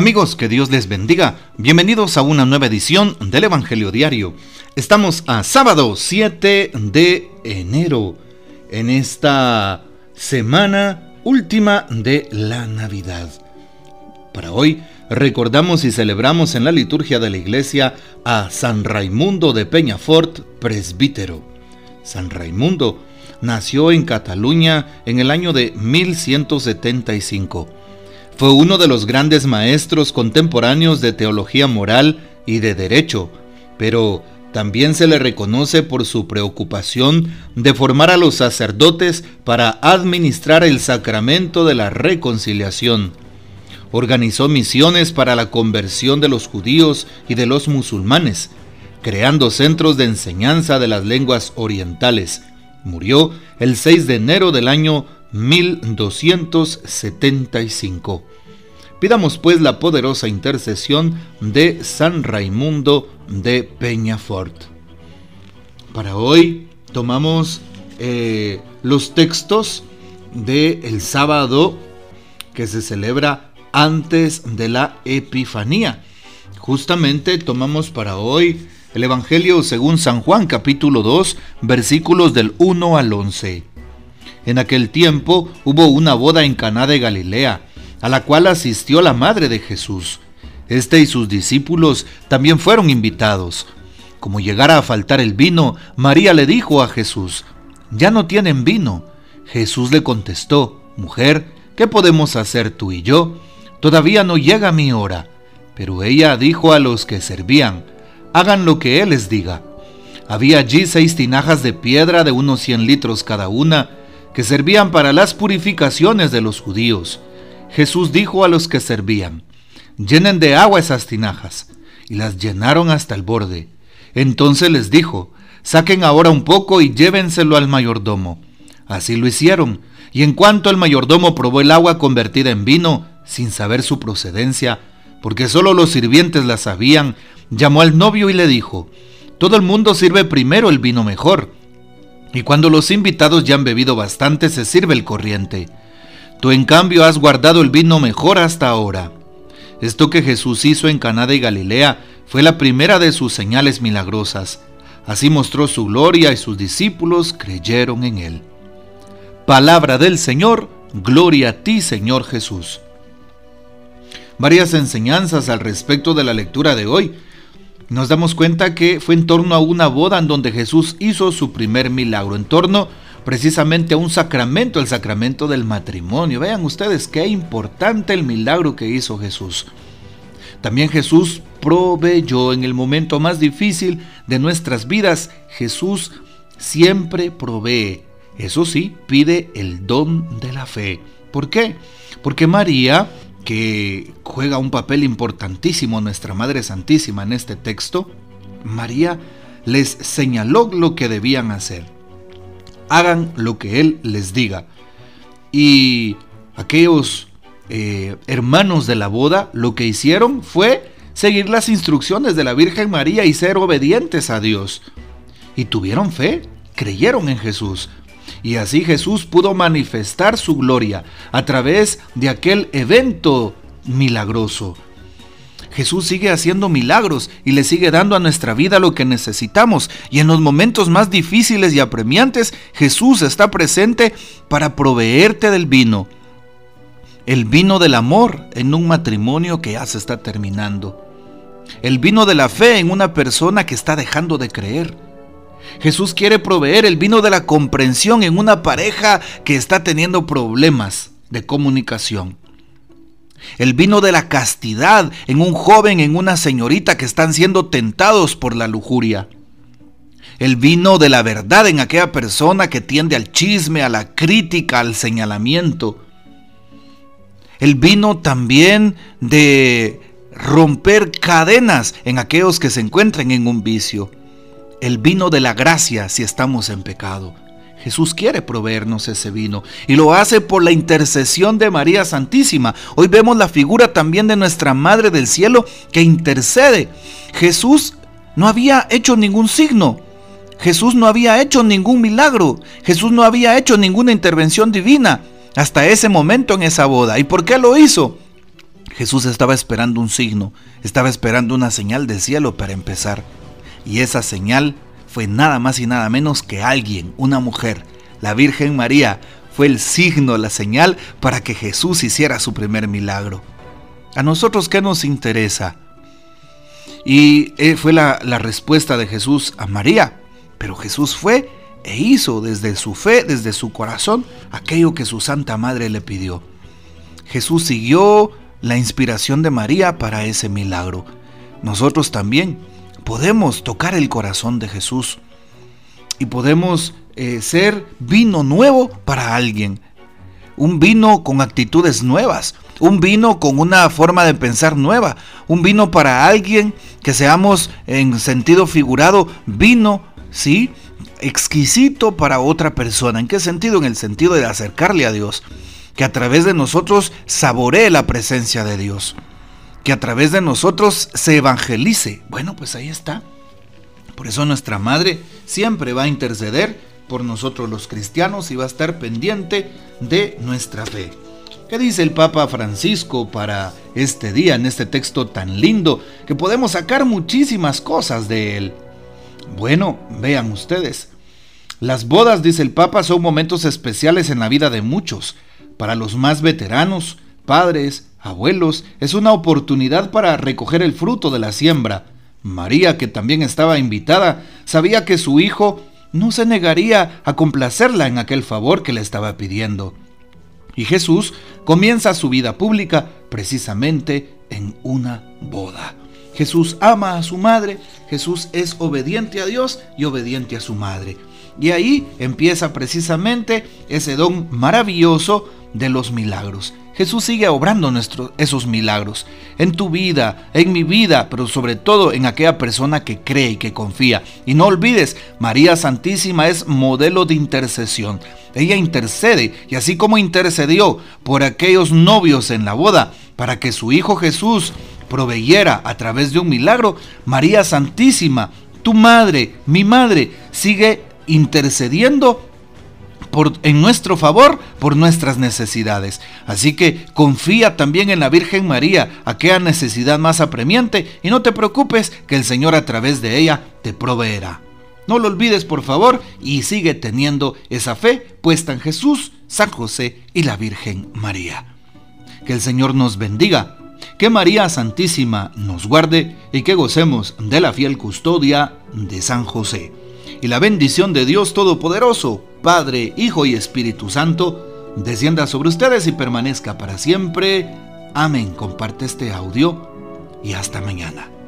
Amigos, que Dios les bendiga. Bienvenidos a una nueva edición del Evangelio Diario. Estamos a sábado 7 de enero, en esta semana última de la Navidad. Para hoy recordamos y celebramos en la liturgia de la iglesia a San Raimundo de Peñafort, presbítero. San Raimundo nació en Cataluña en el año de 1175 fue uno de los grandes maestros contemporáneos de teología moral y de derecho, pero también se le reconoce por su preocupación de formar a los sacerdotes para administrar el sacramento de la reconciliación. Organizó misiones para la conversión de los judíos y de los musulmanes, creando centros de enseñanza de las lenguas orientales. Murió el 6 de enero del año 1275. Pidamos pues la poderosa intercesión de San Raimundo de Peñafort. Para hoy tomamos eh, los textos del el sábado que se celebra antes de la Epifanía. Justamente tomamos para hoy el Evangelio según San Juan capítulo 2 versículos del 1 al 11. En aquel tiempo hubo una boda en Caná de Galilea a la cual asistió la madre de Jesús. Este y sus discípulos también fueron invitados. Como llegara a faltar el vino, María le dijo a Jesús, Ya no tienen vino. Jesús le contestó, Mujer, ¿qué podemos hacer tú y yo? Todavía no llega mi hora. Pero ella dijo a los que servían, Hagan lo que Él les diga. Había allí seis tinajas de piedra de unos cien litros cada una, que servían para las purificaciones de los judíos. Jesús dijo a los que servían, llenen de agua esas tinajas, y las llenaron hasta el borde. Entonces les dijo, saquen ahora un poco y llévenselo al mayordomo. Así lo hicieron, y en cuanto el mayordomo probó el agua convertida en vino, sin saber su procedencia, porque solo los sirvientes la sabían, llamó al novio y le dijo, todo el mundo sirve primero el vino mejor, y cuando los invitados ya han bebido bastante se sirve el corriente Tú en cambio has guardado el vino mejor hasta ahora. Esto que Jesús hizo en Caná de Galilea fue la primera de sus señales milagrosas. Así mostró su gloria y sus discípulos creyeron en él. Palabra del Señor, gloria a ti Señor Jesús. Varias enseñanzas al respecto de la lectura de hoy. Nos damos cuenta que fue en torno a una boda en donde Jesús hizo su primer milagro, en torno precisamente a un sacramento, el sacramento del matrimonio. Vean ustedes qué importante el milagro que hizo Jesús. También Jesús proveyó en el momento más difícil de nuestras vidas. Jesús siempre provee. Eso sí, pide el don de la fe. ¿Por qué? Porque María, que juega un papel importantísimo, nuestra Madre Santísima en este texto, María les señaló lo que debían hacer hagan lo que Él les diga. Y aquellos eh, hermanos de la boda lo que hicieron fue seguir las instrucciones de la Virgen María y ser obedientes a Dios. Y tuvieron fe, creyeron en Jesús. Y así Jesús pudo manifestar su gloria a través de aquel evento milagroso. Jesús sigue haciendo milagros y le sigue dando a nuestra vida lo que necesitamos. Y en los momentos más difíciles y apremiantes, Jesús está presente para proveerte del vino. El vino del amor en un matrimonio que ya se está terminando. El vino de la fe en una persona que está dejando de creer. Jesús quiere proveer el vino de la comprensión en una pareja que está teniendo problemas de comunicación. El vino de la castidad en un joven, en una señorita que están siendo tentados por la lujuria. El vino de la verdad en aquella persona que tiende al chisme, a la crítica, al señalamiento. El vino también de romper cadenas en aquellos que se encuentran en un vicio. El vino de la gracia si estamos en pecado. Jesús quiere proveernos ese vino y lo hace por la intercesión de María Santísima. Hoy vemos la figura también de nuestra Madre del Cielo que intercede. Jesús no había hecho ningún signo. Jesús no había hecho ningún milagro. Jesús no había hecho ninguna intervención divina hasta ese momento en esa boda. ¿Y por qué lo hizo? Jesús estaba esperando un signo, estaba esperando una señal del cielo para empezar. Y esa señal fue nada más y nada menos que alguien, una mujer, la Virgen María, fue el signo, la señal para que Jesús hiciera su primer milagro. ¿A nosotros qué nos interesa? Y eh, fue la, la respuesta de Jesús a María. Pero Jesús fue e hizo desde su fe, desde su corazón, aquello que su Santa Madre le pidió. Jesús siguió la inspiración de María para ese milagro. Nosotros también podemos tocar el corazón de Jesús y podemos eh, ser vino nuevo para alguien. Un vino con actitudes nuevas, un vino con una forma de pensar nueva, un vino para alguien que seamos en sentido figurado, vino, ¿sí? Exquisito para otra persona. ¿En qué sentido? En el sentido de acercarle a Dios que a través de nosotros saboree la presencia de Dios, que a través de nosotros se evangelice. Bueno, pues ahí está. Por eso nuestra Madre siempre va a interceder por nosotros los cristianos y va a estar pendiente de nuestra fe. ¿Qué dice el Papa Francisco para este día, en este texto tan lindo, que podemos sacar muchísimas cosas de él? Bueno, vean ustedes. Las bodas, dice el Papa, son momentos especiales en la vida de muchos para los más veteranos, padres, abuelos, es una oportunidad para recoger el fruto de la siembra. María, que también estaba invitada, sabía que su hijo no se negaría a complacerla en aquel favor que le estaba pidiendo. Y Jesús comienza su vida pública precisamente en una boda. Jesús ama a su madre, Jesús es obediente a Dios y obediente a su madre. Y ahí empieza precisamente ese don maravilloso de los milagros. Jesús sigue obrando nuestros, esos milagros en tu vida, en mi vida, pero sobre todo en aquella persona que cree y que confía. Y no olvides, María Santísima es modelo de intercesión. Ella intercede y así como intercedió por aquellos novios en la boda para que su Hijo Jesús proveyera a través de un milagro, María Santísima, tu madre, mi madre, sigue intercediendo en nuestro favor por nuestras necesidades. Así que confía también en la Virgen María, aquella necesidad más apremiante, y no te preocupes que el Señor a través de ella te proveerá. No lo olvides por favor y sigue teniendo esa fe puesta en Jesús, San José y la Virgen María. Que el Señor nos bendiga, que María Santísima nos guarde y que gocemos de la fiel custodia de San José y la bendición de Dios Todopoderoso, Padre, Hijo y Espíritu Santo, descienda sobre ustedes y permanezca para siempre. Amén. Comparte este audio y hasta mañana.